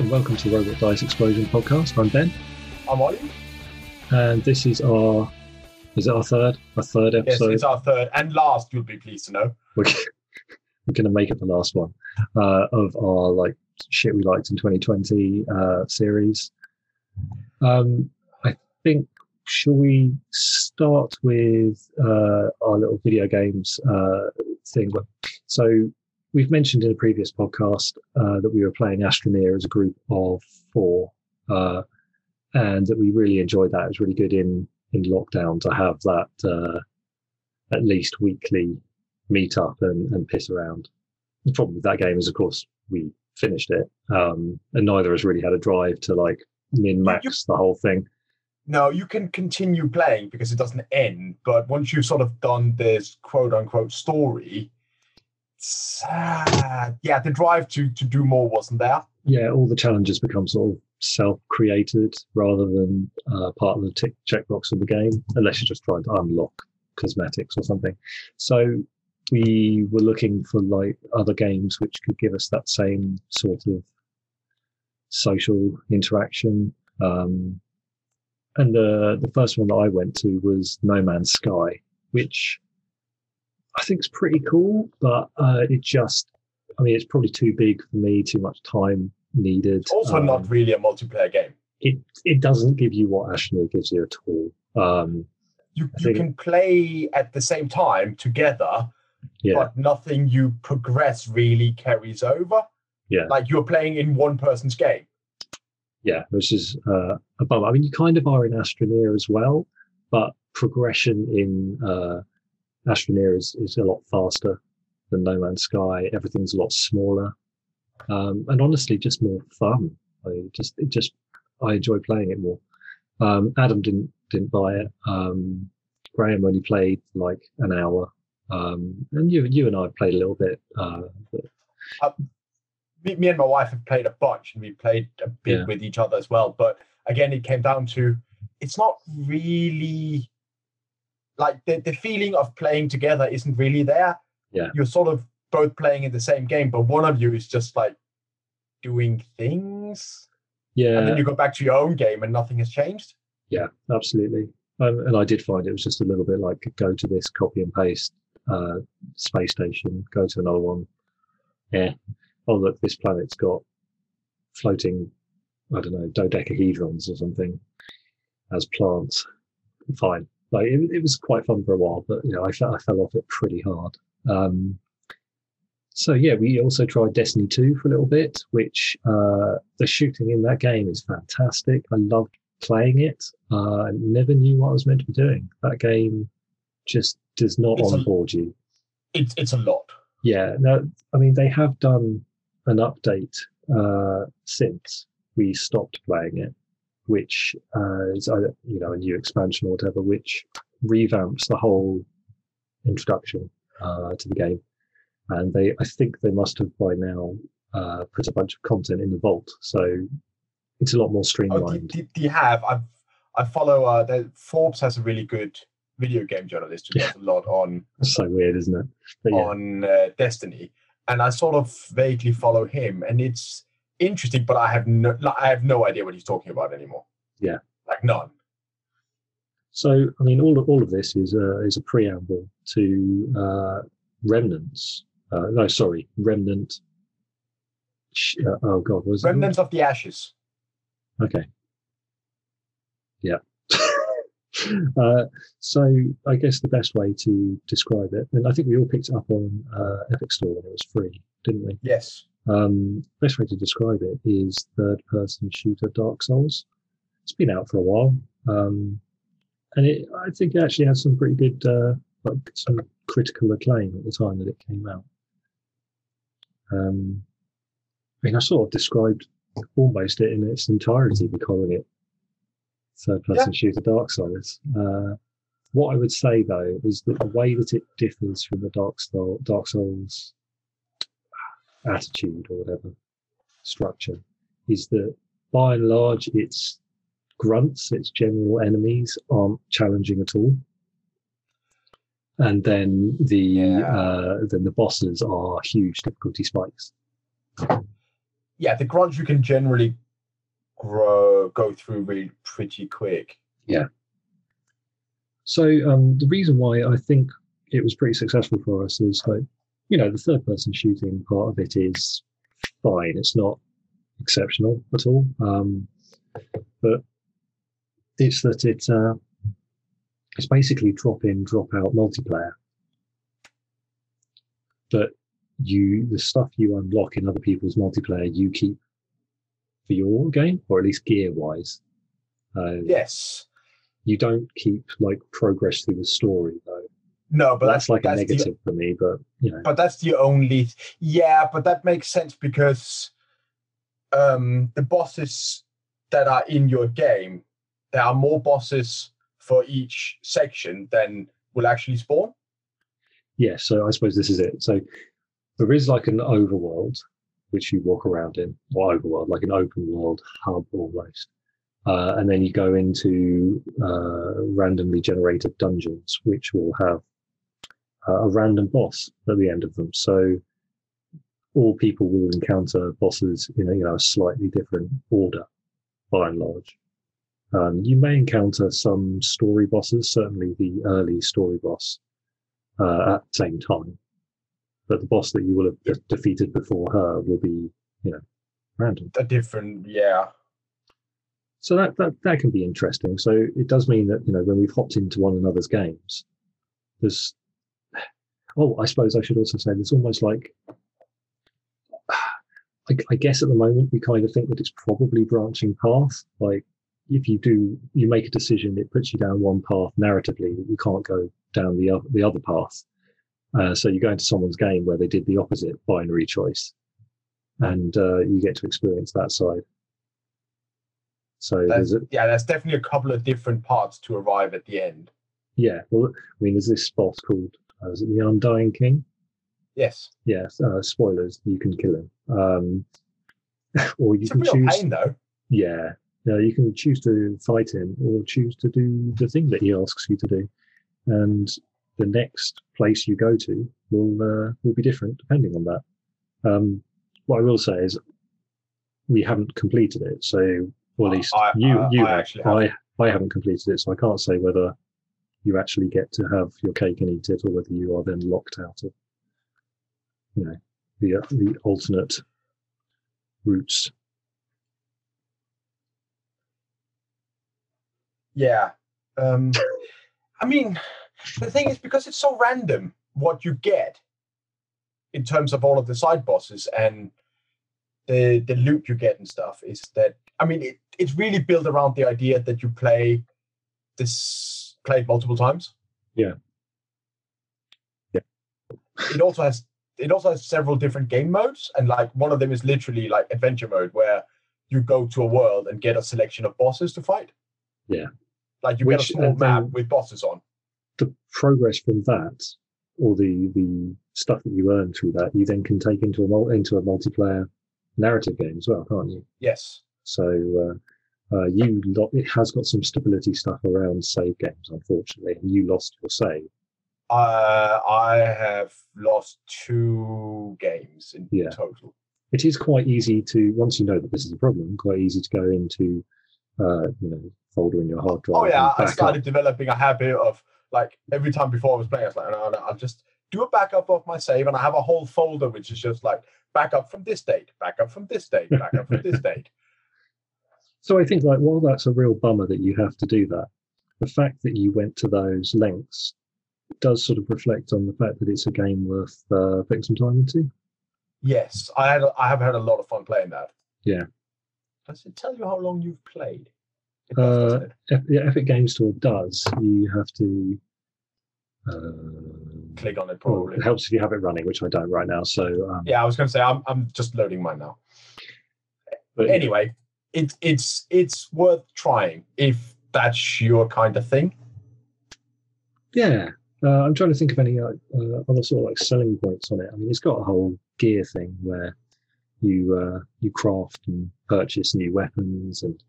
And welcome to the Robot Dice Explosion podcast. I'm Ben, I'm Ollie. and this is our is it our third our third episode. Yes, it's our third and last. You'll be pleased to know. we're, we're going to make it the last one uh, of our like shit we liked in 2020 uh, series. Um, I think shall we start with uh, our little video games uh, thing? So we've mentioned in a previous podcast uh, that we were playing Astroneer as a group of four, uh, and that we really enjoyed that. It was really good in in lockdown to have that uh, at least weekly meet up and, and piss around. The problem with that game is, of course, we finished it, um, and neither has really had a drive to like min max the whole thing. No, you can continue playing because it doesn't end. But once you've sort of done this quote unquote story, uh, yeah, the drive to to do more wasn't there. Yeah, all the challenges become sort of self-created rather than uh, part of the tick checkbox of the game, unless you're just trying to unlock cosmetics or something. So we were looking for like other games which could give us that same sort of social interaction. Um, and the the first one that I went to was No Man's Sky, which I think it's pretty cool, but uh, it just, I mean, it's probably too big for me, too much time needed. It's also Um, not really a multiplayer game. It it doesn't give you what Astroneer gives you at all. Um, you, you can play at the same time together, yeah, but nothing you progress really carries over. Yeah. like you're playing in one person's game. yeah, which is uh, a bummer. I mean, you kind of are in Astroneer as well, but progression in uh, Astroneer is, is a lot faster than No Man's Sky. Everything's a lot smaller, um, and honestly, just more fun. I just it just I enjoy playing it more. Um, Adam didn't didn't buy it. Um, Graham only played like an hour, um, and you you and I played a little bit. Uh, but me, me and my wife have played a bunch and we played a bit Yeah. with each other as well. But again, it came down to it's not really like the, the feeling of playing together isn't really there. Yeah. You're sort of both playing in the same game, but one of you is just like doing things. yeah, And then you go back to your own game and nothing has changed. Yeah, absolutely. Um, and I did find it was just a little bit like go to this, copy and paste uh, space station, go to another one. Yeah. Oh, look, this planet's got floating, I don't know, dodecahedrons or something as plants. Fine. Like it, it was quite fun for a while, but you know, I fell, I fell off it pretty hard. Um, so yeah, we also tried Destiny 2 for a little bit, which uh, the shooting in that game is fantastic. I loved playing it. Uh, I never knew what I was meant to be doing. That game just does not It's a- onboard you. It's it's a lot. Yeah, no, I mean they have done an update uh, since we stopped playing it, which uh, is uh, you know a new expansion or whatever, which revamps the whole introduction uh, to the game. And they, I think they must have by now uh, put a bunch of content in the vault, so it's a lot more Oh, do, streamlined. do, do you have? I've I follow. Uh, the, Forbes has a really good video game journalist who does a lot on It's so weird, isn't it? But yeah, on uh, Destiny, and I sort of vaguely follow him, and it's interesting, but I have no, like, I have no idea what he's talking about anymore. Yeah. like none. So, I mean, all of, all of this is a, is a preamble to uh, Remnants. Uh, no, sorry, Remnant. Uh, oh God, was Remnants of the Ashes. Okay. Yeah. uh, so, I guess the best way to describe it, and I think we all picked it up on uh, Epic Store when it was free, didn't we? Yes, Um, best way to describe it is third person shooter Dark Souls. It's been out for a while. Um, and it, I think it actually had some pretty good, uh, like some critical acclaim at the time that it came out. Um, I mean, I sort of described almost it in its entirety by calling it third person shooter Dark Souls. Uh, what I would say though is that the way that it differs from the Dark, Soul, Dark Souls attitude or whatever structure is that by and large its grunts, its general enemies aren't challenging at all. And then the Yeah. uh, then the bosses are huge difficulty spikes. yeah, the grunts you can generally grow go through really pretty quick. Yeah. So um, the reason why I think it was pretty successful for us is like, you know, the third person shooting part of it is fine. It's not exceptional at all. Um, but it's that it uh, it's basically drop in, drop out multiplayer. But you the stuff you unlock in other people's multiplayer you keep for your game, or at least gear wise. Uh, Yes. you don't keep like progress through the story. No, but that's, like a that's the- negative for me, but you know, but that's the only yeah but that makes sense because um the bosses that are in your game there are more bosses for each section than will actually spawn yeah. So I suppose this is it. So there is like an overworld which you walk around in, or overworld, like an open world hub almost. Uh, and then you go into uh, randomly generated dungeons, which will have a random boss at the end of them. So all people will encounter bosses in a you know a slightly different order, by and large. Um, you may encounter some story bosses, certainly the early story boss, uh, at the same time. But the boss that you will have de- defeated before her will be, you know, random. a different yeah So that, that that can be interesting. So it does mean that you know when we've hopped into one another's games, there's. Oh, I suppose I should also say there's almost like. I, I guess at the moment we kind of think that it's probably branching path. Like if you do, you make a decision, it puts you down one path narratively that you can't go down the other the other path. Uh, so you go into someone's game where they did the opposite binary choice, and uh, you get to experience that side. So that's, a, yeah there's definitely a couple of different parts to arrive at the end Yeah, well, I mean, there's this spot called uh, is it the Undying King? yes Yes. Uh, spoilers: you can kill him, um, or you it's can choose. pain though Yeah, uh, you can choose to fight him, or choose to do the thing that he asks you to do, and the next place you go to will uh, will be different depending on that. Um, what I will say is, we haven't completed it, so or at least I- you I- you I have. actually haven't. I I haven't completed it, so I can't say whether you actually get to have your cake and eat it, or whether you are then locked out of, you know, the the alternate routes. Yeah. Um, I mean, the thing is, because it's so random what you get in terms of all of the side bosses and the the loot you get and stuff, is that I mean, it, it's really built around the idea that you play this played multiple times. Yeah. Yeah. It also has it also has several different game modes, and like one of them is literally like adventure mode, where you go to a world and get a selection of bosses to fight. Yeah. Like you Which, get a small uh, map with bosses on. The progress from that, or the the stuff that you earn through that, you then can take into a into a multiplayer narrative game as well, can't you? Yes. So uh, uh, you lo- it has got some stability stuff around save games, unfortunately, and you lost your save. Uh, I have lost two games in Yeah. total. It is quite easy to once you know that this is a problem, quite easy to go into uh, you know folder in your hard drive. Oh yeah, I started up. developing a habit of like every time before I was playing, I was like, no, no, I'll just do a backup of my save, and I have a whole folder which is just like backup from this date, backup from this date, backup from this date. So I think like while that's a real bummer that you have to do that, the fact that you went to those lengths does sort of reflect on the fact that it's a game worth uh, putting some time into. Yes, I had, I have had a lot of fun playing that. Yeah. Does it tell you how long you've played? It does, Uh, doesn't it? Yeah, Epic Game Store does. You have to. Uh, Click on it probably. it helps if you have it running, which I don't right now. So um, Yeah, I was going to say I'm I'm just loading mine now. but Anyway, it's it's it's worth trying if that's your kind of thing. Yeah, uh, I'm trying to think of any uh, other sort of like selling points on it. I mean, it's got a whole gear thing where you uh, you craft and purchase new weapons and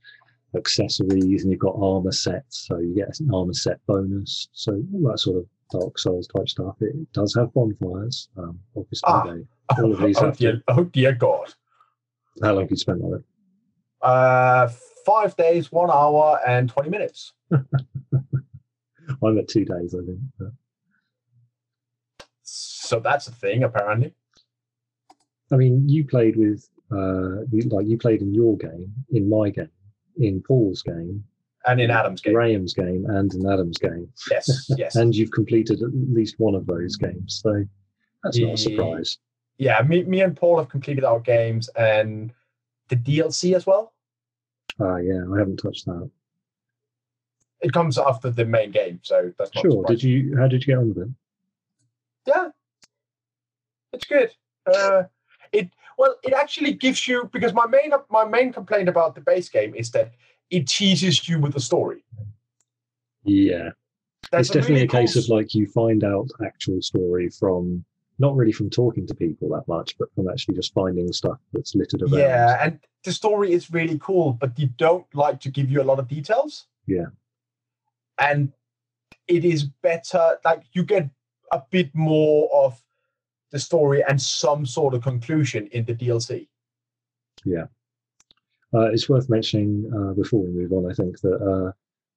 accessories, and you've got armor sets, so you get an armor set bonus. So all that sort of Dark Souls type stuff. It does have bonfires, um, obviously. Ah. They, all of these oh have dear, to, oh dear God! How long have you spent on it? Uh, five days, one hour, and 20 minutes. I'm at two days, I think. So that's a thing, apparently. I mean, you played with, uh, like you played in your game, in my game, in Paul's game, And in Adam's game. Graham's game, and in Adam's game, Yes, yes. and you've completed at least one of those games. So that's not a surprise. yeah, me, me and Paul have completed our games and the DLC as well. Ah, yeah, I haven't touched that. It comes after the main game, so that's not Sure. Did you? How did you get on with it? Yeah, it's good. Uh, it well, it actually gives you because my main my main complaint about the base game is that it teases you with the story. Yeah, That's it's definitely really a case cool of like you find out actual story from not really from talking to people that much, but from actually just finding stuff that's littered around. Yeah, and the story is really cool, but they don't like to give you a lot of details. Yeah. And it is better, like you get a bit more of the story and some sort of conclusion in the DLC. Yeah. Uh, it's worth mentioning uh, before we move on. I think that uh,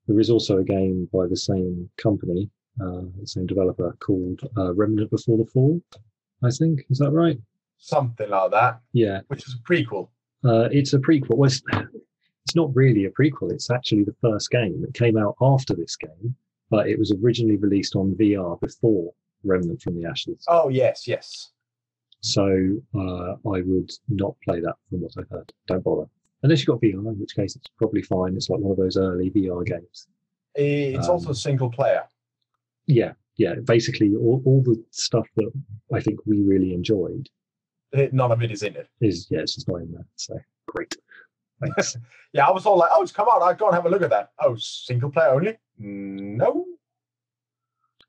there is also a game by the same company, same developer called uh, Remnant Before the Fall. I think is that right? Something like that, Yeah, which is a prequel. uh, it's a prequel. Well, it's, it's not really a prequel. It's actually the first game. It came out after this game, but it was originally released on VR before Remnant from the Ashes. Oh, yes, yes. So uh, I would not play that from what I've heard. Don't bother. Unless you've got VR, in which case it's probably fine. It's like one of those early VR games. It's Um, also single player. Yeah, yeah. Basically, all, all the stuff that I think we really enjoyed None of it is in it. is, yeah, it's just not in there. So great. Thanks. Yeah, I was all like, oh, it's come out. I'll go and have a look at that. Oh, single player only? No.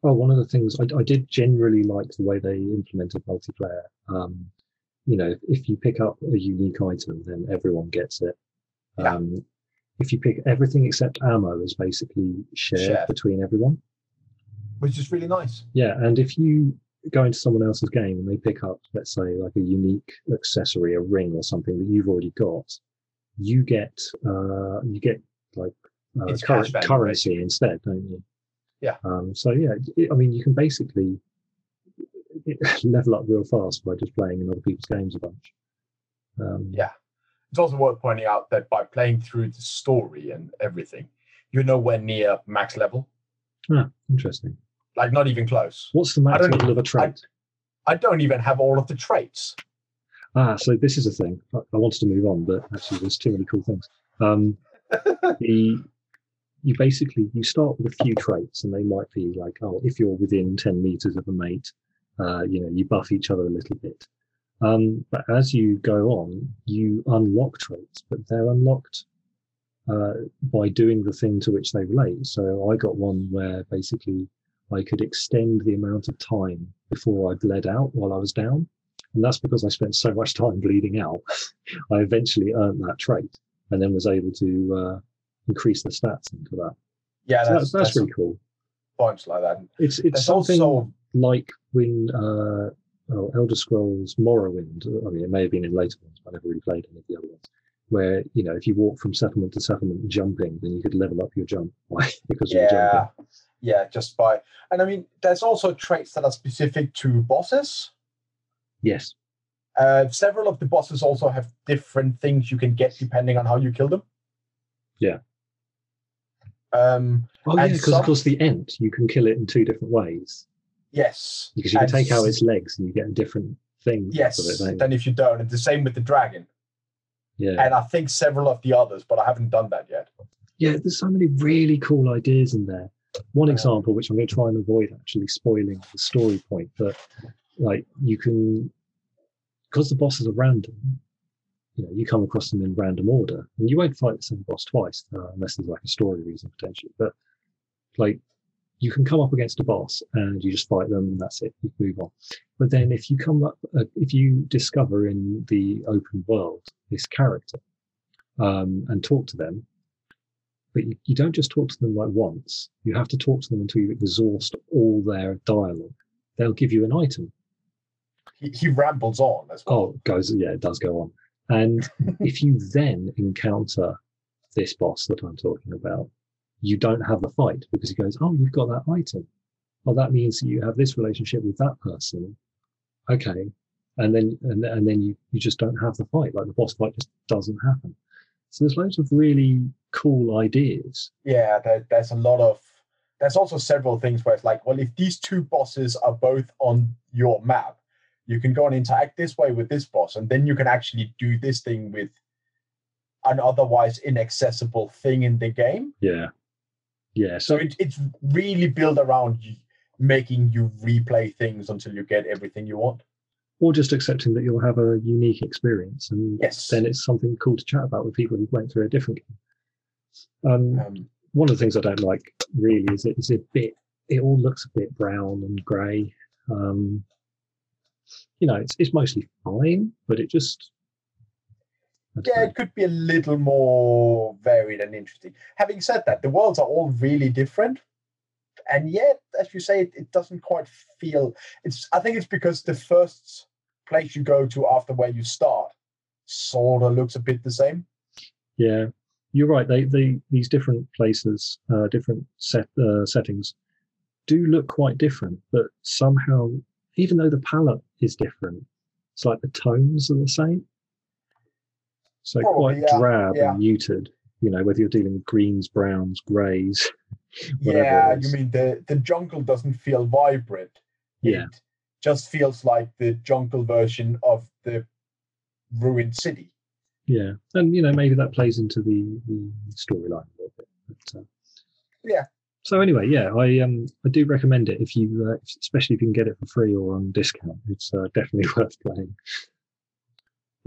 oh, one of the things I, I did generally like the way they implemented multiplayer. Um, you know, if you pick up a unique item, then everyone gets it. Yeah. Um, if you pick everything except ammo is basically shared Shared. between everyone. Which is really nice. Yeah, and if you go into someone else's game and they pick up, let's say, like a unique accessory, a ring or something that you've already got, you get uh, you get like uh, It's curr- cash value, currency instead, don't you? Yeah. Um, so yeah, it, I mean, you can basically level up real fast by just playing in other people's games a bunch. Um, Yeah. It's also worth pointing out that by playing through the story and everything, you're nowhere near max level. Ah, interesting. Like not even close. What's the max don't level e- of a trait? I don't even have all of the traits. Ah, so this is a thing. I, I wanted to move on, but actually, there's too many cool things. Um, the you basically you start with a few traits, and they might be like, oh, if you're within ten meters of a mate, uh, you know, you buff each other a little bit. Um, but as you go on, you unlock traits, but they're unlocked uh, by doing the thing to which they relate. So I got one where basically I could extend the amount of time before I bled out while I was down. And that's because I spent so much time bleeding out. I eventually earned that trait and then was able to uh, increase the stats into that. Yeah, So that's, that's, that's really cool. points like that. It's it's something also like when uh, oh, Elder Scrolls Morrowind. I mean, it may have been in later ones, but I never really played any of the other ones. Where you know, if you walk from settlement to settlement jumping, then you could level up your jump Why? because you're jumping. Yeah, just by and I mean, there's also traits that are specific to bosses. Yes. Uh, several of the bosses also have different things you can get depending on how you kill them. Yeah. Um. Oh yeah, because some- of course the Ent you can kill it in two different ways. Yes. Because you can And take out its legs and you get a different thing. Yes. It, then if you don't, and the same with the dragon, yeah. and I think several of the others, but I haven't done that yet. yeah, there's so many really cool ideas in there. One example, which I'm going to try and avoid actually spoiling the story point, but like you can, because the bosses are random, you know, you come across them in random order, and you won't fight the same boss twice uh, unless there's like a story reason potentially. But like, you can come up against a boss and you just fight them, and that's it. You move on. But then if you come up, uh, if you discover in the open world this character um, and talk to them, but you, you don't just talk to them like once. You have to talk to them until you exhaust all their dialogue. They'll give you an item. He, he rambles on as well. Oh, goes, yeah, it does go on. And if you then encounter this boss that I'm talking about, you don't have the fight because he goes, Oh, you've got that item. Well, that means that you have this relationship with that person. Okay. And then, and, and then you, you just don't have the fight. Like the boss fight just doesn't happen. So there's loads of really cool ideas. Yeah, there, there's a lot of. There's also several things where it's like, well, if these two bosses are both on your map, you can go and interact this way with this boss, and then you can actually do this thing with an otherwise inaccessible thing in the game. Yeah. Yeah. So So, it, it's really built around you, making you replay things until you get everything you want. Or just accepting that you'll have a unique experience and Yes. then it's something cool to chat about with people who went through a different game. Um, Um, one of the things I don't like really is it is a bit. It all looks a bit brown and grey. Um, you know, it's it's mostly fine, but it just. Yeah, know. it could be a little more varied and interesting. Having said that, the worlds are all really different, and yet, as you say, it, it doesn't quite feel. It's. I think it's because the first place you go to after where you start sort of looks a bit the same. Yeah, you're right. They they these different places, uh, different set uh, settings, do look quite different, but somehow, even though the palette is different, it's like the tones are the same. So Probably, quite yeah, drab yeah. and muted. You know, whether you're dealing with greens, browns, greys. Yeah, you mean the the jungle doesn't feel vibrant. Yeah. It just feels like the jungle version of the ruined city. Yeah, and you know maybe that plays into the, the storyline a little bit. But, uh, Yeah. So anyway, yeah, I um I do recommend it if you, uh, especially if you can get it for free or on discount. It's uh, definitely worth playing.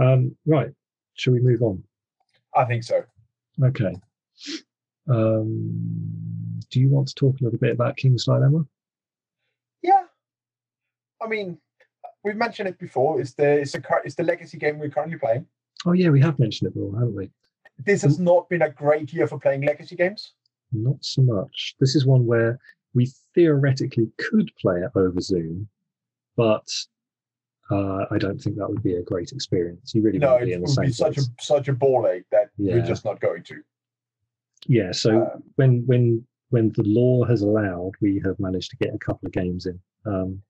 Um, right, shall we move on? I think so. Okay. Um, do you want to talk a little bit about King's Dilemma? Yeah. I mean, we've mentioned it before. It's the it's the it's the legacy game we're currently playing. Oh yeah, we have mentioned it before, haven't we? This has not been a great year for playing legacy games. Not so much. This is one where we theoretically could play it over Zoom, but uh, I don't think that would be a great experience. You really No, it would be such a place. such a ball ache that Yeah. we're just not going to. Yeah. So Um, when when when the law has allowed, we have managed to get a couple of games in, um,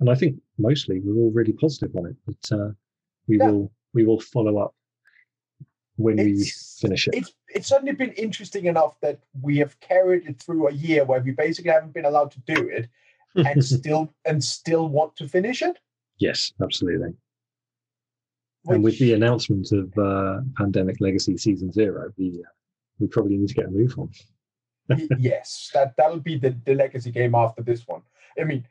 and I think mostly we're all really positive on it. But uh, we Yeah. will we will follow up when we finish it. it's it's certainly been interesting enough that we have carried it through a year where we basically haven't been allowed to do it and still and still want to finish it. yes, absolutely. and with the announcement of uh, Pandemic Legacy Season Zero, we uh, we probably need to get a move on. Yes, that that'll be the, the legacy game after this one. I mean,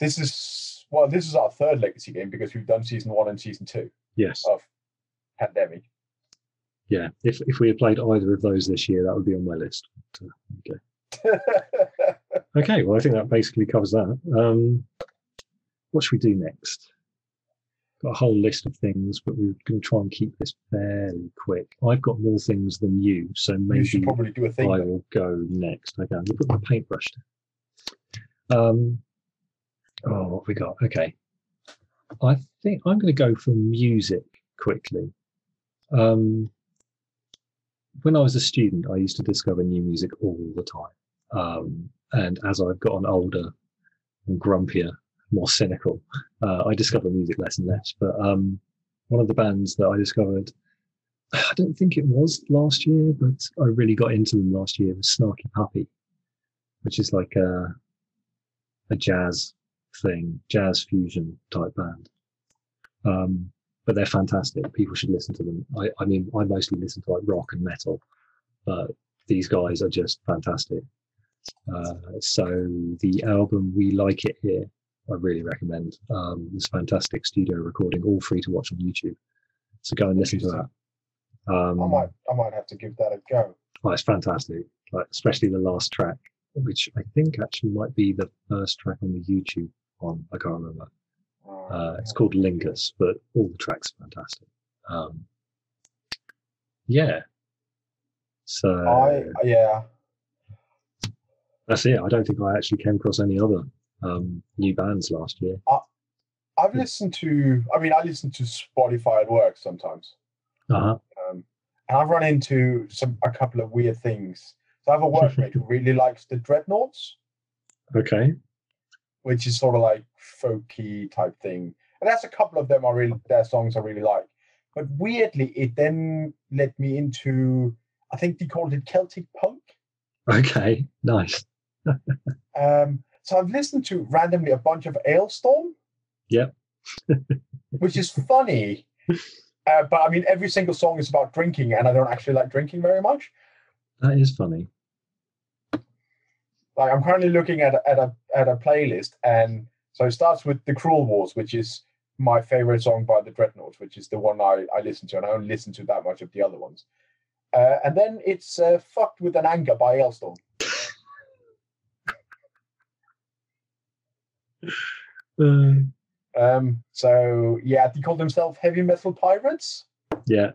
this is well, this is our third legacy game because we've done season one and season two Yes, of Pandemic. yeah. If if we had played either of those this year, that would be on my list. Okay. Okay. Well, I think that basically covers that. Um, what should we do next? Got a whole list of things, but we're going to try and keep this fairly quick. I've got more things than you, so you maybe should probably do a thing. I will go next. Okay, I'm gonna put my paintbrush down. Um, oh, what have we got? Okay, I think I'm going to go for music quickly. Um, when I was a student, I used to discover new music all the time, um, and as I've gotten older and grumpier, more cynical, uh, I discover music less and less. But um, one of the bands that I discovered I don't think it was last year, but I really got into them last year was Snarky Puppy, which is like a a jazz thing, jazz fusion type band. Um, but they're fantastic. People should listen to them. I, I mean, I mostly listen to like rock and metal, but these guys are just fantastic. Uh, so the album "We Like It Here," I really recommend. Um, a fantastic studio recording, all free to watch on YouTube. So go and listen to that. Um, I might I might have to give that a go. oh, it's fantastic, like especially the last track, which I think actually might be the first track on the YouTube one. I can't remember. Uh, it's called Lingus, but all the tracks are fantastic. Um, yeah. So I yeah. that's it. I don't think I actually came across any other um, new bands last year. I've listened to. I mean, I listen to Spotify at work sometimes, Uh-huh. um, and I've run into some a couple of weird things. So I have a workmate who really likes the Dreadnoughts, Okay. which is sort of like folky type thing, and that's a couple of them. I really their songs I really like. But weirdly, it then led me into. I think they called it Celtic punk. Okay. Nice. Um, so I've listened to randomly a bunch of Alestorm. Yep. which is funny. Uh, but I mean, every single song is about drinking, and I don't actually like drinking very much. That is funny. Like I'm currently looking at a, at a at a playlist, and so it starts with "The Cruel Wars," which is my favorite song by the Dreadnoughts, which is the one I I listen to, and I don't listen to that much of the other ones. Uh, and then it's uh, "Fucked with an Anchor" by Alestorm. Um, so yeah, they call themselves heavy metal pirates. yeah.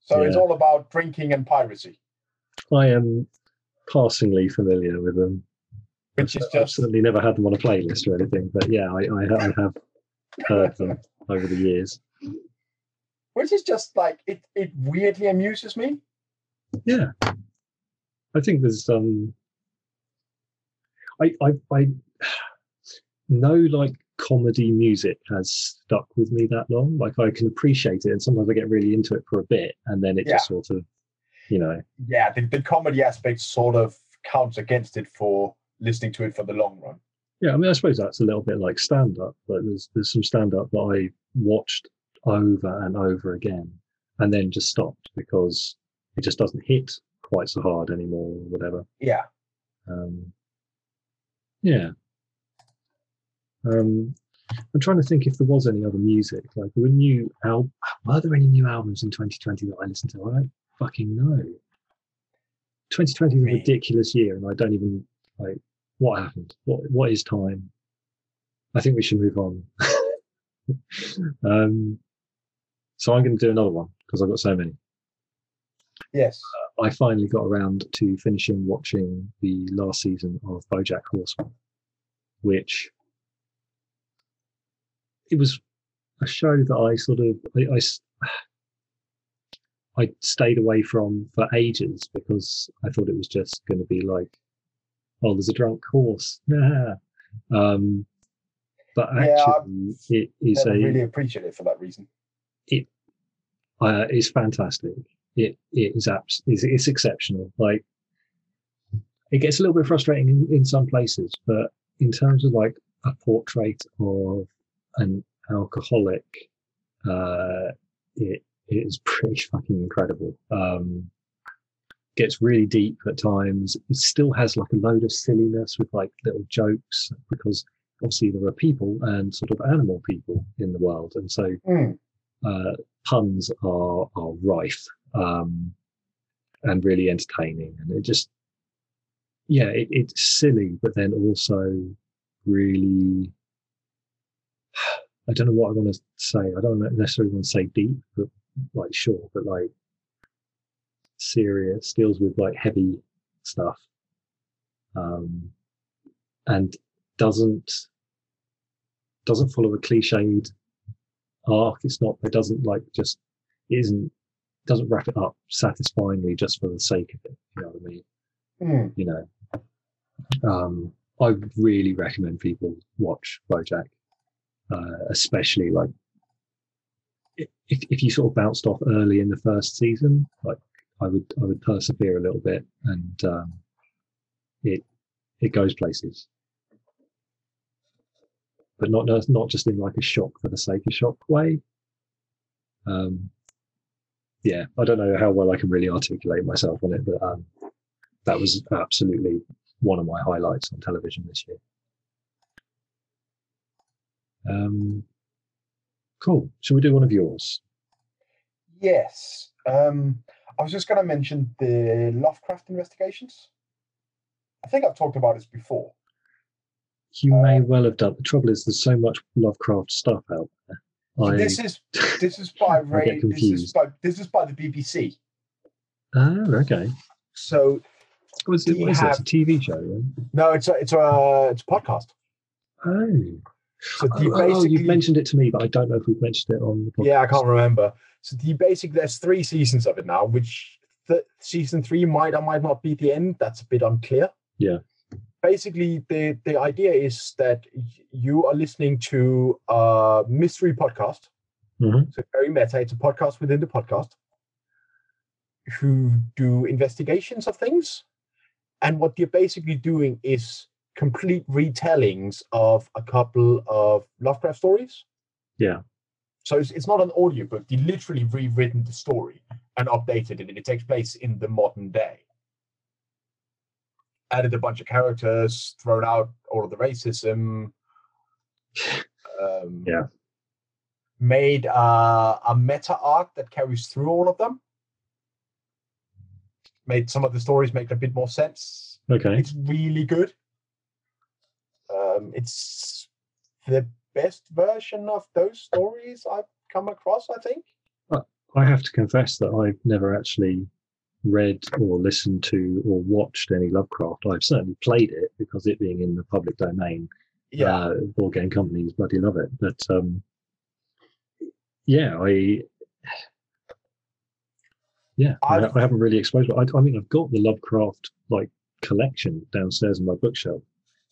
So it's all about drinking and piracy, I am passingly familiar with them. which is I've certainly never had them on a playlist or anything, but yeah, I, I, I have heard them over the years. which is just like it. It weirdly amuses me. Yeah, I think there's um, I I I no like comedy music has stuck with me that long. Like I can appreciate it, and sometimes I get really into it for a bit, and then it just sort of, you know, yeah, the, the comedy aspect sort of counts against it for listening to it for the long run. yeah. I mean, I suppose that's a little bit like stand up. Like there's there's some stand up that I watched over and over again, and then just stopped because it just doesn't hit quite so hard anymore, or whatever. Yeah. Um, yeah. Um, I'm trying to think if there was any other music. Like, there were new al- Were there any new albums in 2020 that I listened to? I don't fucking know. 2020 is a ridiculous year, and I don't even like what happened. What What is time? I think we should move on. um, so I'm going to do another one because I've got so many. Yes. I finally got around to finishing watching the last season of BoJack Horseman, which it was a show that I sort of I I stayed away from for ages because I thought it was just going to be like, oh, there's a drunk horse, um, but Yeah, actually it is a really appreciate it for that reason. uh, is fantastic. It it is abs- it's, it's exceptional. Like it gets a little bit frustrating in, in some places, but in terms of like a portrait of an alcoholic, uh, it it is pretty fucking incredible. Um, gets really deep at times. It still has like a load of silliness with like little jokes because obviously there are people and sort of animal people in the world, and so Mm. uh, puns are are rife um, and really entertaining, and it just yeah, it, it's silly, but then also really. I don't know what I want to say. I don't necessarily want to say deep, but like sure, but like serious, deals with like heavy stuff, um, and doesn't doesn't follow a cliched arc. It's not. It doesn't like just. It isn't. Doesn't wrap it up satisfyingly just for the sake of it. You know what I mean? Mm. You know. Um, I really recommend people watch BoJack, uh, especially like if if you sort of bounced off early in the first season. Like I would I would persevere a little bit, and um, it it goes places but not not just in like a shock for the sake of shock way. Um, yeah, I don't know how well I can really articulate myself on it, but um, that was absolutely one of my highlights on television this year. Um, cool. Shall we do one of yours? Yes. Um, I was just going to mention the Lovecraft investigations. I think I've talked about this before. You may Uh, well have done. The trouble is, there's so much Lovecraft stuff out there. So I, this is this is by Ray. This is by this is by the BBC. ah, okay. So What is, it, what is it? It's a TV show. Then? no, it's a it's a it's a podcast. Oh, So Oh, the oh, basically, you've mentioned it to me, but I don't know if we've mentioned it on the podcast. yeah, I can't remember. So the basic, there's three seasons of it now, which the, season three might or might not be the end. That's a bit unclear. Yeah. Basically, the the idea is that you are listening to a mystery podcast. Mhm. So very meta. It's a podcast within the podcast who do investigations of things, and what you're basically doing is complete retellings of a couple of Lovecraft stories. Yeah. So it's, it's not an audiobook. They literally rewritten the story and updated it, and it takes place in the modern day. Added a bunch of characters, thrown out all of the racism. Um, Yeah. Made uh, a meta arc that carries through all of them. Made some of the stories make a bit more sense. Okay. It's really good. Um, it's the best version of those stories I've come across, I think. I have to confess that I've never actually read or listened to or watched any Lovecraft. I've certainly played it because it being in the public domain, Yeah. uh, board game companies bloody love it. But um, yeah, I yeah, I, I've- I haven't really exposed. I, I mean, I've got the Lovecraft like collection downstairs in my bookshelf,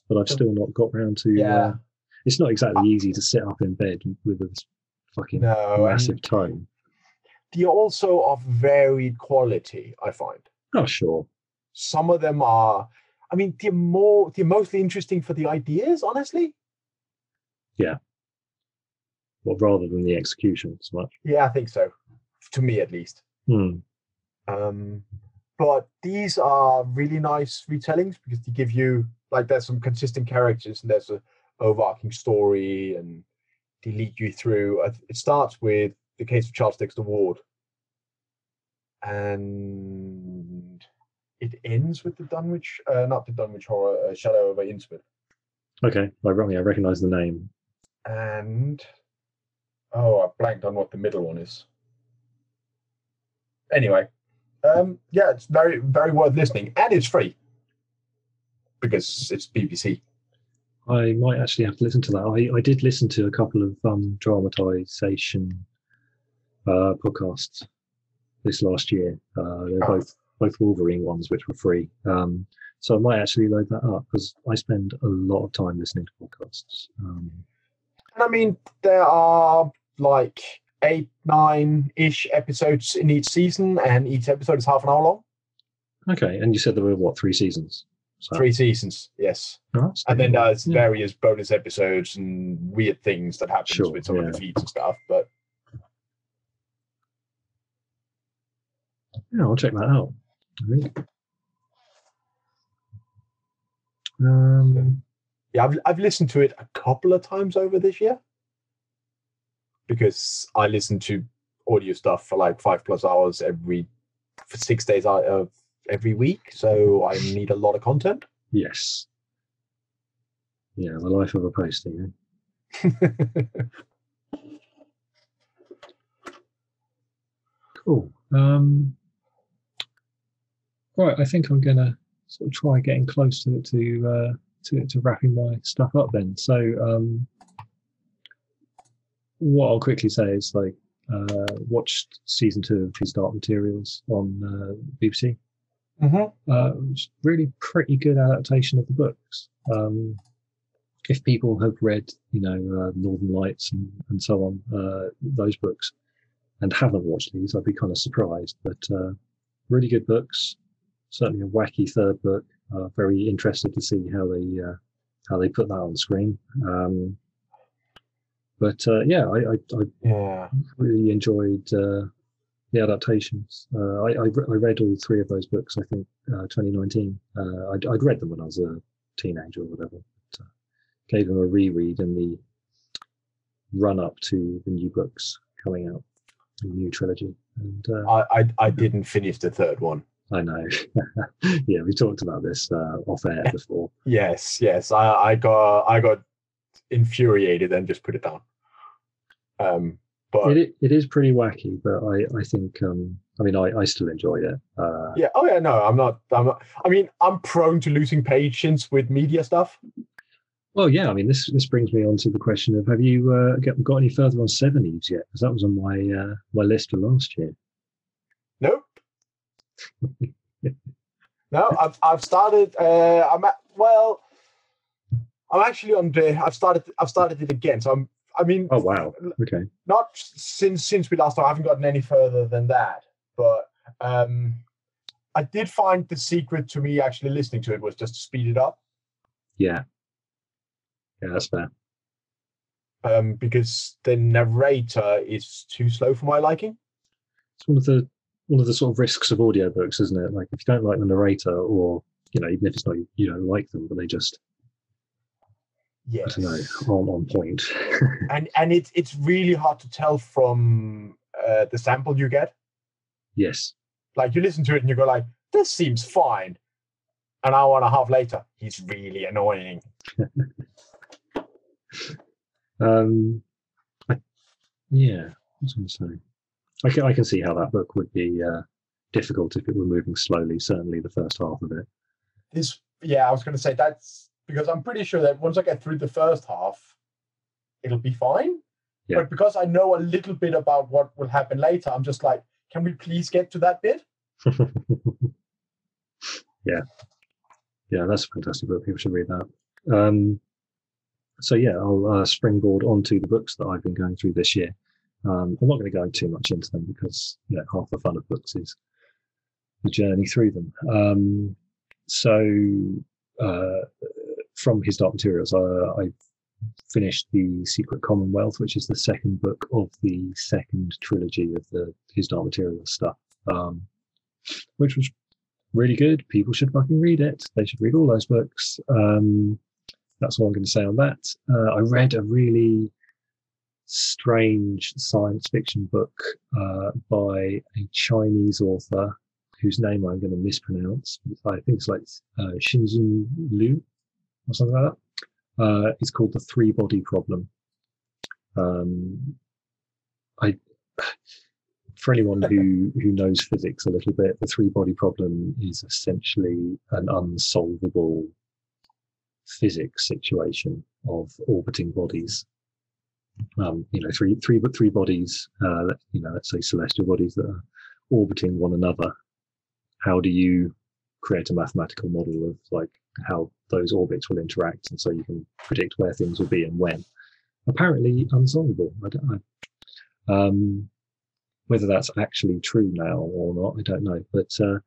but I've still not got round to. yeah. Uh, it's not exactly easy to sit up in bed with a fucking No. massive tome. They're also of varied quality, I find. Oh, sure. Some of them are I mean, they're more they're mostly interesting for the ideas, honestly. Yeah. Well, rather than the execution so much. Yeah, I think so. To me at least. Hmm. Um, but these are really nice retellings because they give you like there's some consistent characters and there's a overarching story and they lead you through. It starts with the case of Charles Dexter Ward, and it ends with the Dunwich, uh, not the Dunwich horror, uh, Shadow over Innsmouth, Okay, I, I recognize the name. and oh, I blanked on what the middle one is. Anyway, um, yeah, it's very very worth listening, and it's free because it's BBC. I might actually have to listen to that. I, I did listen to a couple of um, dramatization uh, podcasts this last year. Uh, they're Oh. both both Wolverine ones, which were free. Um, so I might actually load that up because I spend a lot of time listening to podcasts. Um, And I mean, there are like eight, nine ish episodes in each season, and each episode is half an hour long. okay, and you said there were what three seasons? So, Three seasons, yes. Oh, And then there's Yeah. various bonus episodes and weird things that happen Sure, with some of the feeds and stuff. But Yeah, I'll check that out. Um, yeah, I've, I've listened to it a couple of times over this year because I listen to audio stuff for like five plus hours every for six days out of every week. So I need a lot of content. yes. Yeah, the life of a postie. Eh? Cool. Um, right, I think I'm gonna sort of try getting close to to uh, to, to wrapping my stuff up then. So um, what I'll quickly say is like uh, watched season two of His Dark Materials on uh, BBC. Mm-hmm. Uh, it's really pretty good adaptation of the books. Um, if people have read, you know, uh, Northern Lights and, and so on, uh, those books, and haven't watched these, I'd be kind of surprised. But uh, really good books. Certainly a wacky third book. Uh, very interested to see how they uh, how they put that on screen. Um, but uh, yeah, I, I, I Yeah. really enjoyed uh, the adaptations. Uh, I, I, re- I read all three of those books. I think uh, 2019. Uh, I'd, I'd read them when I was a teenager or whatever. But, uh, gave them a reread in the run up to the new books coming out, the new trilogy. And uh, I, I I didn't finish the third one. I know, yeah, we talked about this uh, off air before. Yes, yes. I, I got I got infuriated and just put it down. Um, but It, it is pretty wacky, but I, I think, um, I mean, I, I still enjoyed it. Uh, yeah, oh yeah, no, I'm not. I'm not. I mean, I'm prone to losing patience with media stuff. Well, yeah. I mean, this this brings me on to the question of: Have you uh, get, got any further on Seveneves yet? Because that was on my uh, my list for last year. Nope. no, I've I've started. Uh, I'm at, well. I'm actually on the. I've started. I've started it again. So I'm. I mean, Oh wow. Okay. not since since we last. I haven't gotten any further than that. But um, I did find the secret to me actually listening to it was just to speed it up. Yeah. Yeah, that's fair. Um, because the narrator is too slow for my liking. It's one of the one of the sort of risks of audiobooks, isn't it? Like if you don't like the narrator, or you know, even if it's not you don't like them, but they just Yes. don't know on on point. and and it's it's really hard to tell from uh, the sample you get. yes. Like you listen to it and you go like, "This seems fine." An hour and a half later, he's really annoying. Um, I, yeah. What's I going to say? I can I can see how that book would be uh, difficult if it were moving slowly. Certainly, the first half of it. This, yeah, I was going to say that's because I'm pretty sure that once I get through the first half, it'll be fine. Yeah. But because I know a little bit about what will happen later, I'm just like, can we please get to that bit? yeah, yeah, that's a fantastic book. People should read that. Um, so yeah, I'll uh, springboard onto the books that I've been going through this year. Um, I'm not going to go too much into them because you know, half the fun of books is the journey through them. Um, so uh, from His Dark Materials, uh, I finished the Secret Commonwealth, which is the second book of the second trilogy of the His Dark Materials stuff, um, which was really good. People should fucking read it. They should read all those books. Um, that's all I'm going to say on that. Uh, I read a really strange science fiction book uh, by a Chinese author whose name I'm going to mispronounce. I think it's like uh, Liu or something like that. Uh, it's called The Three Body Problem. Um, I, for anyone who, who knows physics a little bit, the three body problem is essentially an unsolvable physics situation of orbiting bodies. Um, you know, three, three, but three bodies, uh, you know, let's say celestial bodies that are orbiting one another. How do you create a mathematical model of like how those orbits will interact, and so you can predict where things will be and when? Apparently unsolvable. I don't know. Um, whether that's actually true now or not, I don't know. But uh,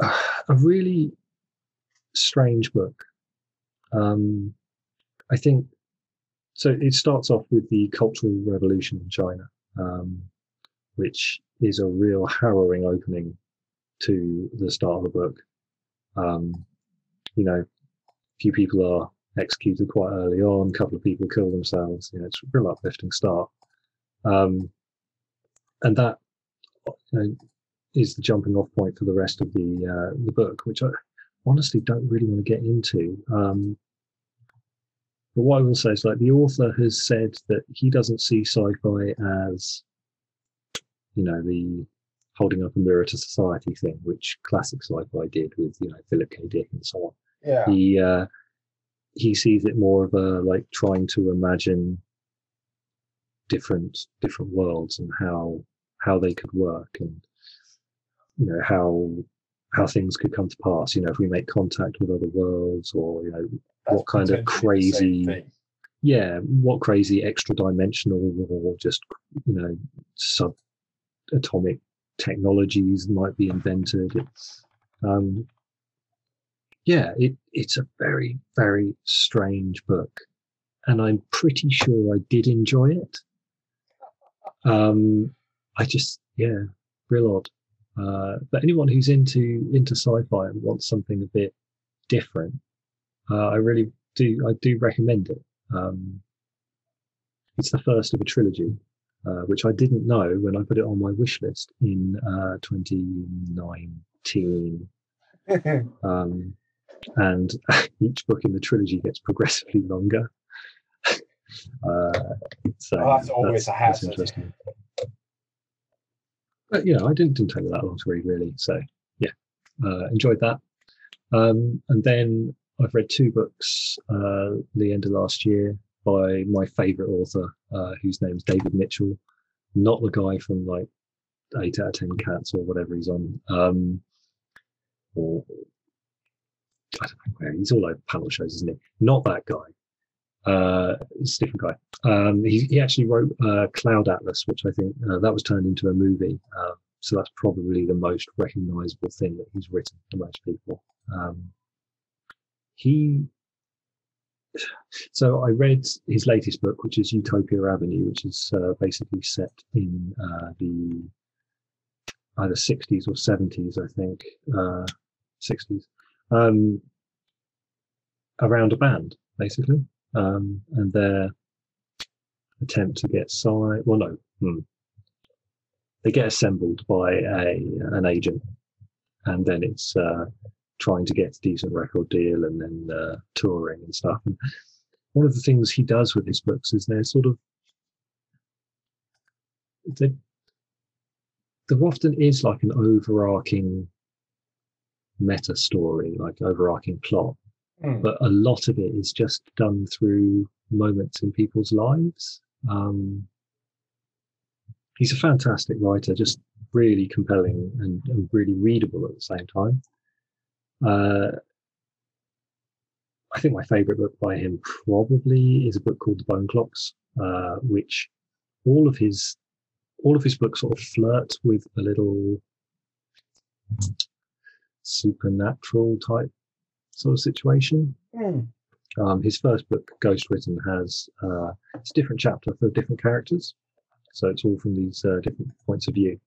a really strange book. Um, I think so. It starts off with the Cultural Revolution in China, um, which is a real harrowing opening to the start of the book. Um, you know, a few people are executed quite early on. A couple of people kill themselves. You know, it's a real uplifting start. Um, and that you know, is the jumping off point for the rest of the uh, the book, which I honestly don't really want to get into. Um, but what I will say is, like, the author has said that he doesn't see sci-fi as, you know, the holding up a mirror to society thing, which classic sci-fi did with, you know, Philip K. Dick and so on. Yeah. He uh, he sees it more of a like trying to imagine different different worlds and how how they could work and you know how how things could come to pass you know if we make contact with other worlds or you know That's what kind of potentially the same crazy- yeah what crazy extra dimensional or just you know sub atomic technologies might be invented. It's um yeah it it's a very very strange book and i'm pretty sure i did enjoy it. Um i just yeah real odd. Uh but anyone who's into into sci-fi and wants something a bit different uh, i really do i do recommend it. Um, it's the first of a trilogy, uh, which I didn't know when I put it on my wish list in uh, 2019. Um, and each book in the trilogy gets progressively longer. uh, so Oh, that's always a hazard. interesting. But you know, I didn't didn't take me that long to read really. So yeah, uh, enjoyed that. Um, and then I've read two books uh, the end of last year by my favorite author, uh, whose name is David Mitchell, not the guy from like eight out of ten cats or whatever he's on. Um, or I don't know where he's all over panel shows, isn't he? Not that guy. Uh, it's a different guy. Um, he, he actually wrote uh, Cloud Atlas, which I think uh, that was turned into a movie. Uh, so that's probably the most recognizable thing that he's written for most people. Um, he so I read his latest book, which is Utopia Avenue, which is uh, basically set in uh, the either 60s or 70s, I think, uh, 60s, um, around a band, basically, um, and their attempt to get signed. Well, no, hmm. they get assembled by a an agent, and then it's uh, trying to get a decent record deal and then uh, touring and stuff. And one of the things he does with his books is they're sort of they, there often is like an overarching meta story, like overarching plot, mm. but a lot of it is just done through moments in people's lives. Um, he's a fantastic writer, just really compelling and, and really readable at the same time. Uh, I think my favorite book by him probably is a book called The Bone Clocks, uh, which all of his all of his books sort of flirt with a little supernatural type sort of situation. Mm. Um, his first book, Ghostwritten, has uh, it's a different chapter for different characters, so it's all from these uh, different points of view.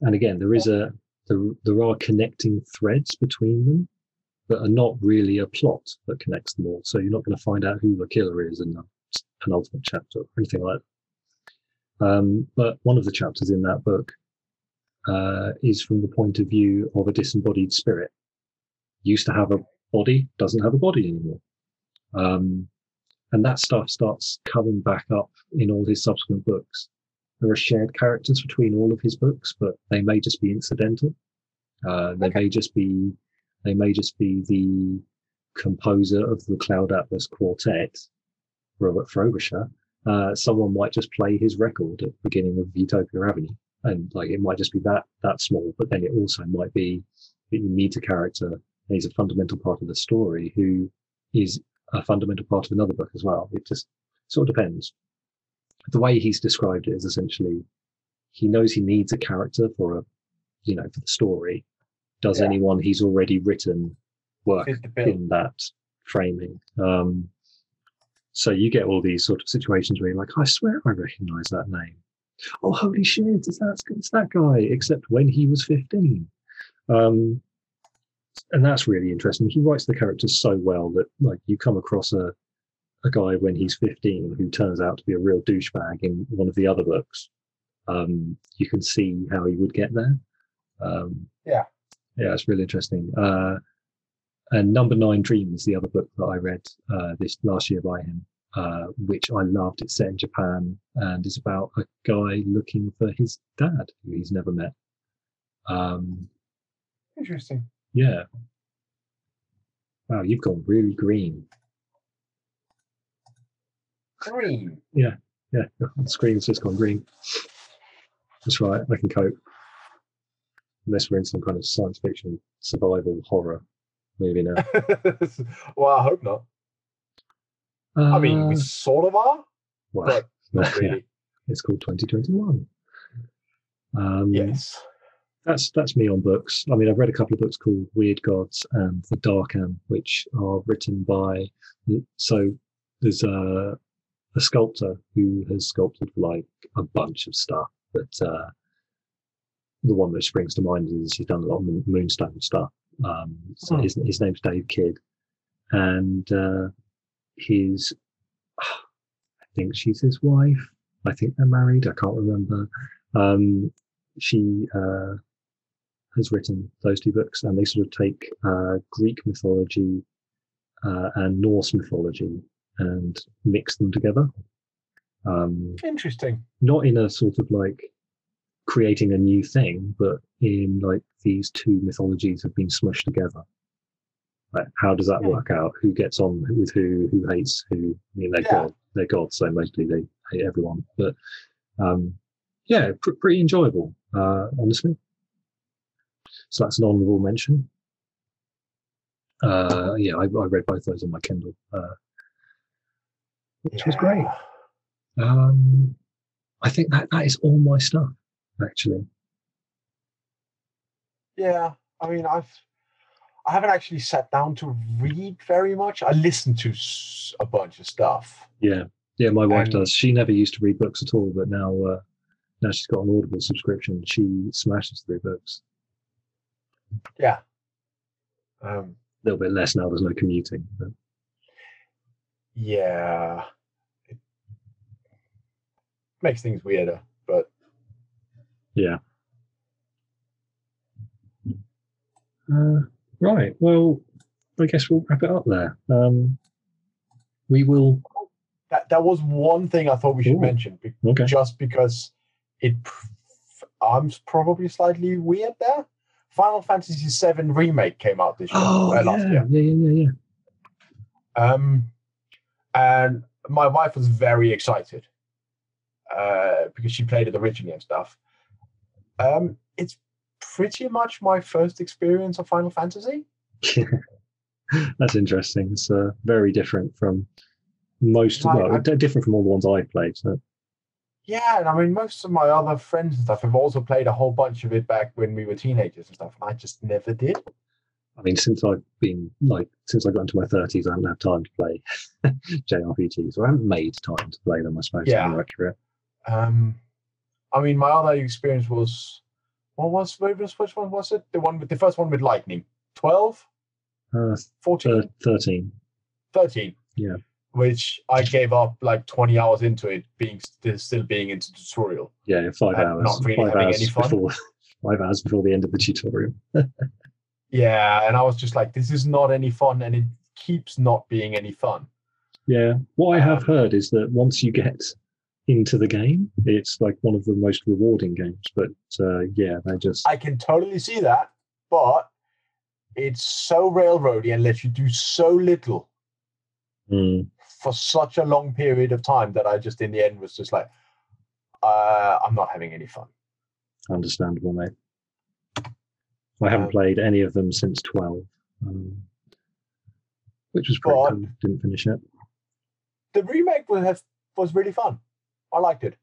And again, there is a there, there are connecting threads between them that are not really a plot that connects them all. So you're not going to find out who the killer is in the penultimate chapter or anything like that. Um, but one of the chapters in that book uh, is from the point of view of a disembodied spirit. Used to have a body, doesn't have a body anymore. Um, and that stuff starts coming back up in all his subsequent books there are shared characters between all of his books, but they may just be incidental. Uh, they okay. may just be they may just be the composer of the Cloud Atlas Quartet, Robert Frobisher. Uh, someone might just play his record at the beginning of Utopia Avenue, and like it might just be that that small. But then it also might be that you meet a character. and He's a fundamental part of the story who is a fundamental part of another book as well. It just sort of depends the way he's described it is essentially he knows he needs a character for a you know for the story. Does yeah. anyone he's already written work in that framing? Um, so you get all these sort of situations where you're like i swear i recognize that name. Oh holy shit it's that, it's that guy? Except when he was 15 um, and that's really interesting. He writes the characters so well that like you come across a a guy when he's 15 who turns out to be a real douchebag in one of the other books, um, you can see how he would get there. Um, yeah. Yeah, it's really interesting. Uh, and Number Nine Dreams, the other book that I read uh, this last year by him, uh, which I loved. It's set in Japan and is about a guy looking for his dad who he's never met. Um, Interesting. Yeah. Wow, you've gone really green green. Yeah, yeah. The screen's just gone green. That's right. I can cope. Unless we're in some kind of science fiction survival horror movie now. well, I hope not. Uh, I mean, we uh, sort of are, well, but not really. Yeah. It's called 2021. Um, yes. That's that's me on books. I mean, I've read a couple of books called Weird Gods and The Darkhan, which are written by. So there's a a sculptor who has sculpted like a bunch of stuff. But uh, the one that springs to mind is he's done a lot of moonstone stuff. Um, so oh. his, his name's Dave Kidd, and uh, his I think she's his wife. I think they're married. I can't remember. Um, she uh, has written those two books, and they sort of take uh, Greek mythology uh, and Norse mythology and mix them together. Um, Interesting. Not in a sort of like creating a new thing, but in like these two mythologies have been smushed together. Like, how does that Yeah. work out? Who gets on with who? Who hates who? I mean, they're Yeah. god, they're gods, so mostly they hate everyone. But um, yeah, pr- pretty enjoyable, uh, honestly. So that's an honourable mention. Uh, yeah, I, I read both those on my Kindle, uh, which was great. Um, I think that that is all my stuff, actually. Yeah, I mean, I've I haven't actually sat down to read very much. I listen to a bunch of stuff. Yeah, yeah. My wife And- does. She never used to read books at all, but now uh, now she's got an Audible subscription. She smashes through books. Yeah. Um, A little bit less now. There's no commuting. But yeah. It makes things weirder, but yeah. Uh, right. Well, I guess we'll wrap it up there. Um, we will. that that was one thing I thought we should Ooh. mention, be- Okay. just because it. pr- I'm probably slightly weird there. Final Fantasy VII remake came out this year, Oh uh, yeah, last year. yeah, yeah, yeah, yeah. Um, and my wife was very excited uh, because she played it originally and stuff. Um, it's pretty much my first experience of Final Fantasy. That's interesting. It's uh, very different from most. Right, well, I- different from all the ones I've played. So. Yeah, and I mean, most of my other friends and stuff have also played a whole bunch of it back when we were teenagers and stuff, and I just never did. I mean, since I've been like since I got into my thirties, I haven't had time to play JRPGs, or I haven't made time to play them. I suppose. Yeah. accurate. Um, I mean, my other experience was what was which one was it? The one with the first one with lightning. 12, Uh, 14, Thirteen. 13. Yeah. Which I gave up like 20 hours into it, being still, still being into tutorial. Yeah, five hours. not really five having hours any fun. before. Five hours before the end of the tutorial. Yeah, and I was just like, this is not any fun, and it keeps not being any fun. Yeah. What I have Um, heard is that once you get into the game, it's like one of the most rewarding games. But uh, yeah, they just I can totally see that, but it's so railroady and lets you do so little Mm, for such a long period of time that I just, in the end, was just like, uh, I'm not having any fun. understandable, mate. I haven't Um, played any of them since twelve, um, which was pretty But- cool. Didn't finish it. The remake was was really fun. I liked it.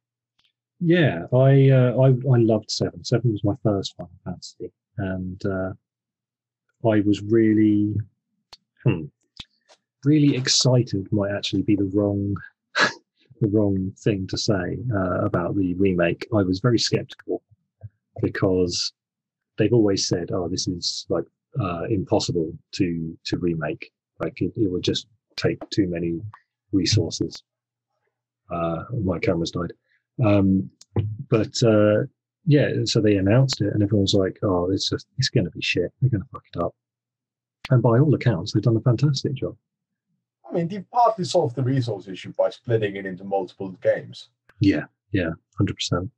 Yeah, I, uh, I I loved Seven. Seven was my first Final Fantasy, and uh, I was really, hmm, really excited. Might actually be the wrong, the wrong thing to say uh, about the remake. I was very skeptical because they've always said, "Oh, this is like uh, impossible to to remake. Like it, it would just take too many resources." Uh, my camera's died. Um, but uh, yeah, so they announced it, and everyone's like, "Oh, it's just it's going to be shit. They're going to fuck it up." And by all accounts, they've done a fantastic job. I mean, they've partly solved the resource issue by splitting it into multiple games. Yeah, yeah, hundred percent.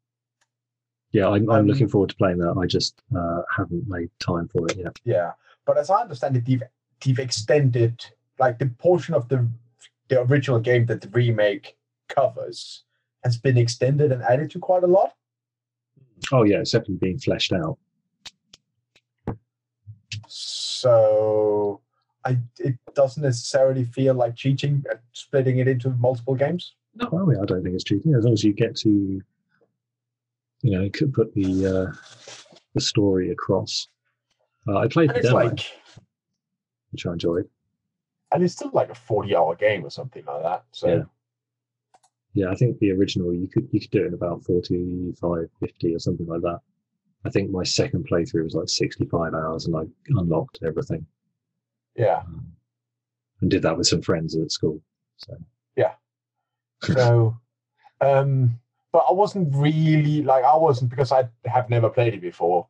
Yeah, I'm, I'm Um, looking forward to playing that. I just uh, haven't made time for it yet. Yeah, but as I understand it, they've they've extended like the portion of the the original game that the remake covers has been extended and added to quite a lot. Oh yeah, it's definitely being fleshed out. So I it doesn't necessarily feel like cheating at splitting it into multiple games. No, I, mean, I don't think it's cheating as long as you get to, you know, could put the uh, the story across. Uh, I played And the demo, like which I enjoyed. and it's still like a 40 hour game or something like that. So Yeah. Yeah, I think the original you could you could do it in about 45, 50 or something like that. I think my second playthrough was like 65 hours and I unlocked everything yeah. um, and did that with some friends at school. So Yeah. So um but I wasn't really like I wasn't because I have never played it before.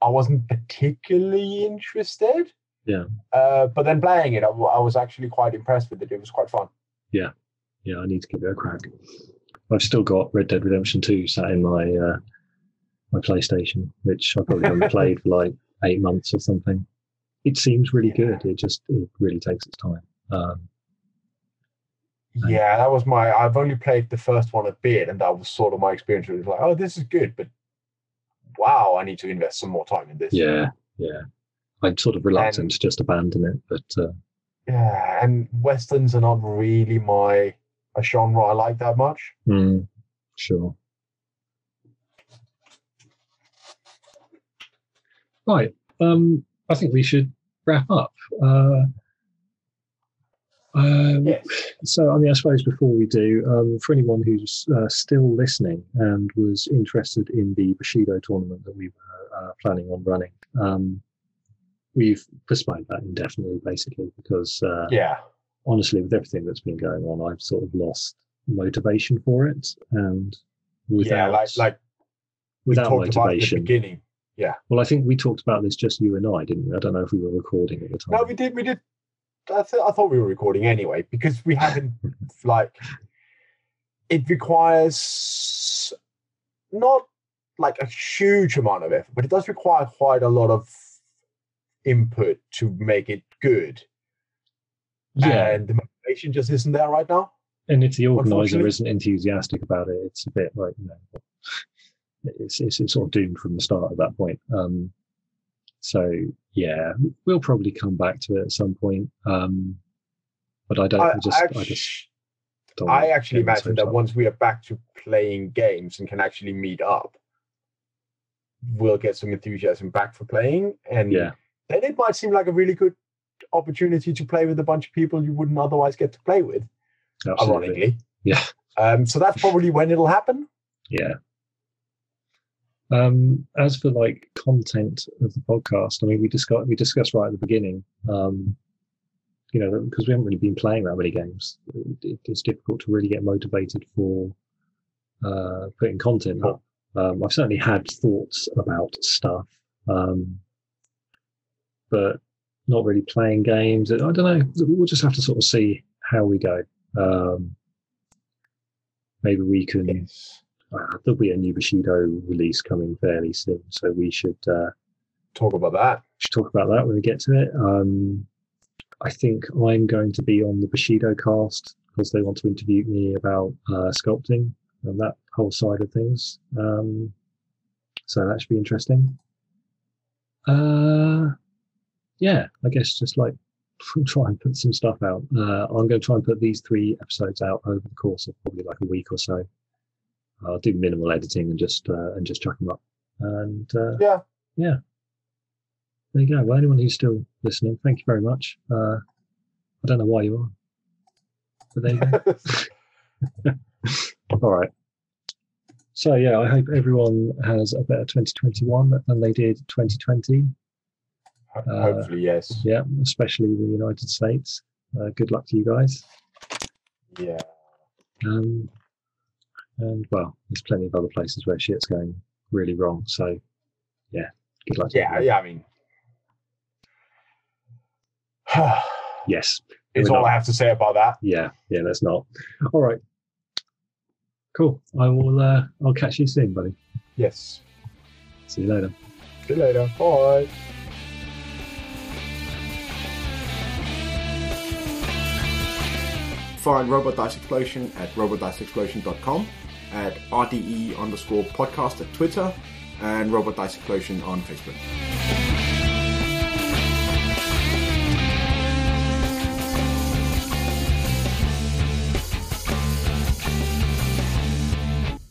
I wasn't particularly interested. Yeah. Uh, but then playing it, I was actually quite impressed with it. It was quite fun. yeah, I need to give it a crack. I've still got Red Dead Redemption 2 sat in my uh, my PlayStation, which I probably haven't played for like eight months or something. it seems really good. It just it really takes its time. Um, Yeah, that was my. I've only played the first one a bit, and that was sort of my experience. It was like, oh, this is good, but wow, I need to invest some more time in this. yeah, yeah. I'm sort of reluctant And- to just abandon it, but uh, yeah, and westerns are not really my a genre I like that much. mm, sure. Right. Um, I think we should wrap up. Uh, um, Yes. So, I mean, I suppose before we do, um, for anyone who's uh, still listening and was interested in the Bushido tournament that we were uh, planning on running, um, we've postponed that indefinitely, basically, because uh, Yeah, honestly, with everything that's been going on, I've sort of lost motivation for it, and without yeah, like like without talked about the motivation. beginning. Well, I think we talked about this just you and I, didn't we? I don't know if we were recording at the time. No, we did. We did. I, th- I thought we were recording anyway because we haven't like. It requires not like a huge amount of effort, but it does require quite a lot of input to make it good. Yeah, And the motivation just isn't there right now. and if the organizer isn't enthusiastic about it, it's a bit like you know, it's it's, it's sort of doomed from the start at that point. Um, so yeah, we'll probably come back to it at some point. Um, but I don't. I, I, just, I I actually, just don't I actually imagine that once we are back to playing games and can actually meet up, we'll get some enthusiasm back for playing. And Yeah. then it might seem like a really good opportunity to play with a bunch of people you wouldn't otherwise get to play with, Absolutely. ironically. Yeah. Um, so that's probably when it'll happen. Yeah. Um, as for like content of the podcast, I mean, we discussed we discussed right at the beginning. Um, you know, because we haven't really been playing that many games, it, it's difficult to really get motivated for uh, putting content up. Um, I've certainly had thoughts about stuff, um, but not really playing games. I don't know. We'll just have to sort of see how we go. Um, maybe we can Yes. uh, there'll be a new Bushido release coming fairly soon, so we should uh, Talk about that. should talk about that when we get to it. Um, I think I'm going to be on the Bushido cast because they want to interview me about uh, sculpting and that whole side of things. Um, so that should be interesting. Uh, yeah, I guess just like try and put some stuff out. Uh, I'm going to try and put these three episodes out over the course of probably like a week or so. I'll do minimal editing and just uh, and just chuck them up. And uh, Yeah. yeah. There you go. Well, anyone who's still listening, thank you very much. Uh, I don't know why you are, but there you go. All right. So yeah, I hope everyone has a better 2021 than they did 2020. Uh, Hopefully, yes. Yeah, especially the United States. Uh, good luck to you guys. Yeah. Um, and well, there's plenty of other places where shit's going really wrong. So yeah, good luck. To Yeah. Yeah. I mean, Yes. it's all not- I have to say about that. Yeah. Yeah. Let's not. All right. Cool. I will. Uh, I'll catch you soon, buddy. Yes. See you later. See you later. Bye. Find Robot Dice Explosion at robotdiceexplosion.com, at RDE underscore podcast at Twitter, and Robot Dice Explosion on Facebook.